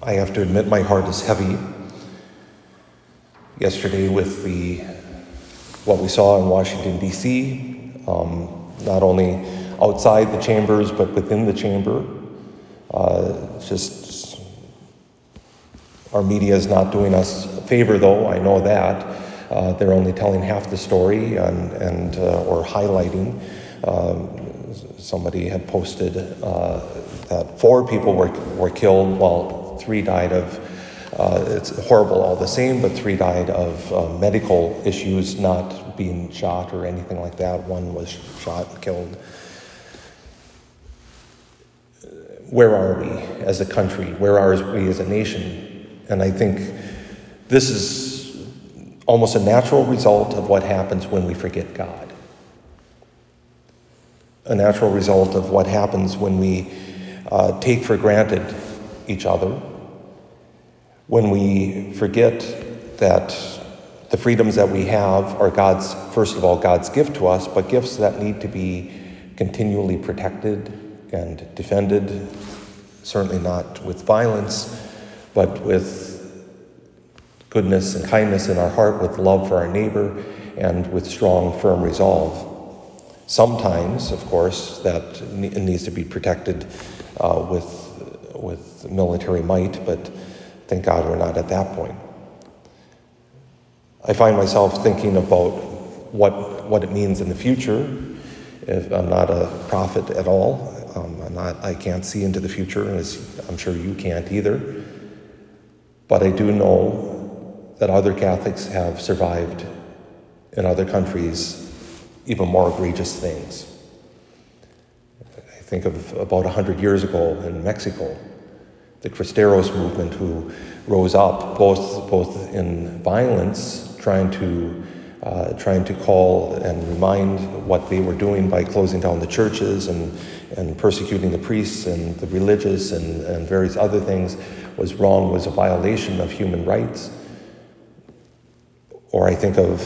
I have to admit my heart is heavy. Yesterday, with the what we saw in Washington D.C., um, not only outside the chambers but within the chamber, uh, just our media is not doing us a favor, though I know that uh, they're only telling half the story and, and uh, or highlighting. Um, somebody had posted uh, that four people were, were killed while three died of, uh, it's horrible all the same, but three died of uh, medical issues, not being shot or anything like that. One was shot and killed. Where are we as a country? Where are we as a nation? And I think this is almost a natural result of what happens when we forget God. A natural result of what happens when we uh, take for granted each other, when we forget that the freedoms that we have are God's, first of all, God's gift to us, but gifts that need to be continually protected and defended, certainly not with violence, but with goodness and kindness in our heart, with love for our neighbor, and with strong, firm resolve. Sometimes, of course, that needs to be protected uh, with with military might, but thank God we're not at that point. I find myself thinking about what, what it means in the future. If I'm not a prophet at all, um, I'm not, I can't see into the future, as I'm sure you can't either. But I do know that other Catholics have survived in other countries even more egregious things. I think of about 100 years ago in Mexico, the Cristeros movement who rose up both, both in violence, trying to, uh, trying to call and remind what they were doing by closing down the churches and, and persecuting the priests and the religious and, and various other things was wrong, was a violation of human rights. Or I think of,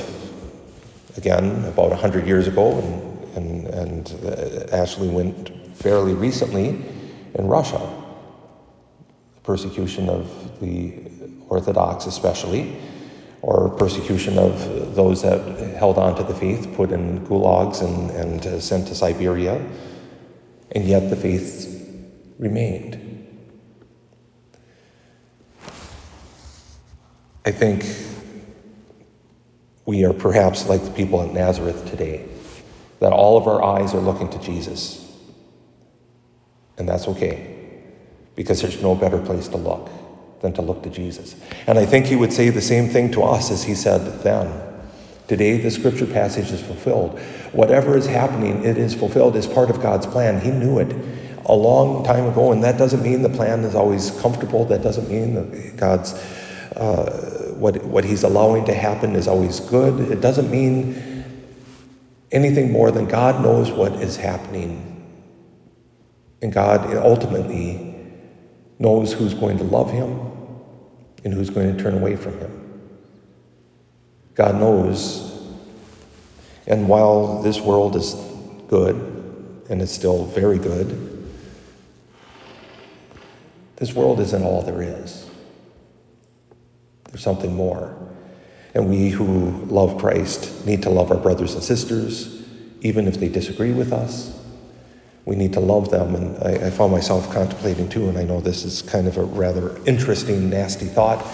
again, about 100 years ago, and, and, and uh, Ashley went fairly recently in Russia persecution of the Orthodox, especially, or persecution of those that held on to the faith, put in gulags and, and sent to Siberia, and yet the faith remained. I think we are perhaps like the people at Nazareth today, that all of our eyes are looking to Jesus. And that's okay because there's no better place to look than to look to Jesus. And I think he would say the same thing to us as he said then. Today, the scripture passage is fulfilled. Whatever is happening, it is fulfilled as part of God's plan. He knew it a long time ago, and that doesn't mean the plan is always comfortable. That doesn't mean that God's uh, what what He's allowing to happen is always good. It doesn't mean anything more than God knows what is happening, and God ultimately knows who's going to love him and who's going to turn away from him. God knows. And while this world is good, and it's still very good, this world isn't all there is. There's something more. And we who love Christ need to love our brothers and sisters, even if they disagree with us, we need to love them. And I, I, found myself contemplating too, and I know this is kind of a rather interesting, nasty thought,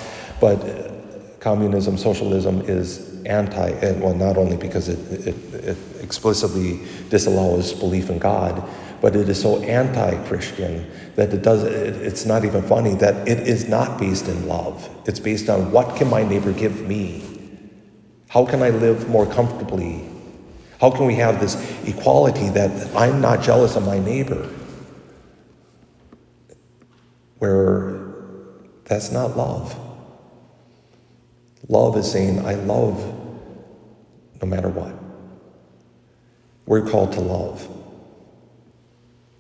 but uh, communism, socialism is anti, and well, not only because it, it, it explicitly disallows belief in God, but it is so anti-Christian that it does. It, it's not even funny that it is not based in love. It's based on what can my neighbor give me. How can I live more comfortably how can we have this equality that I'm not jealous of my neighbor? Where that's not love. Love is saying, I love no matter what. We're called to love.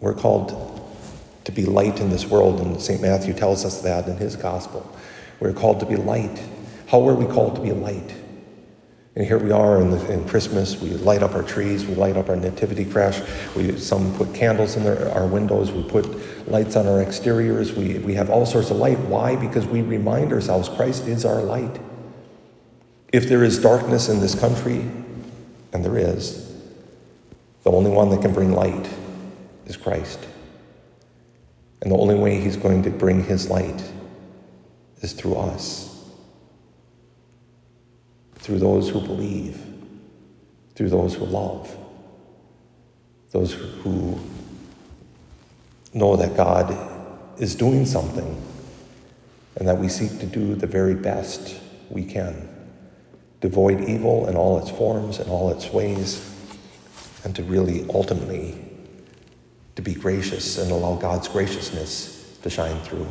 We're called to be light in this world, and St. Matthew tells us that in his gospel. We're called to be light. How are we called to be light? And here we are in, the, in, Christmas. We light up our trees. We light up our nativity crèche. We, some put candles in their, our windows. We put lights on our exteriors. We, we have all sorts of light. Why? Because we remind ourselves Christ is our light. If there is darkness in this country, and there is, the only one that can bring light is Christ. And the only way he's going to bring his light is through us through those who believe, through those who love, those who know that God is doing something and that we seek to do the very best we can to avoid evil in all its forms and all its ways and to really ultimately to be gracious and allow God's graciousness to shine through.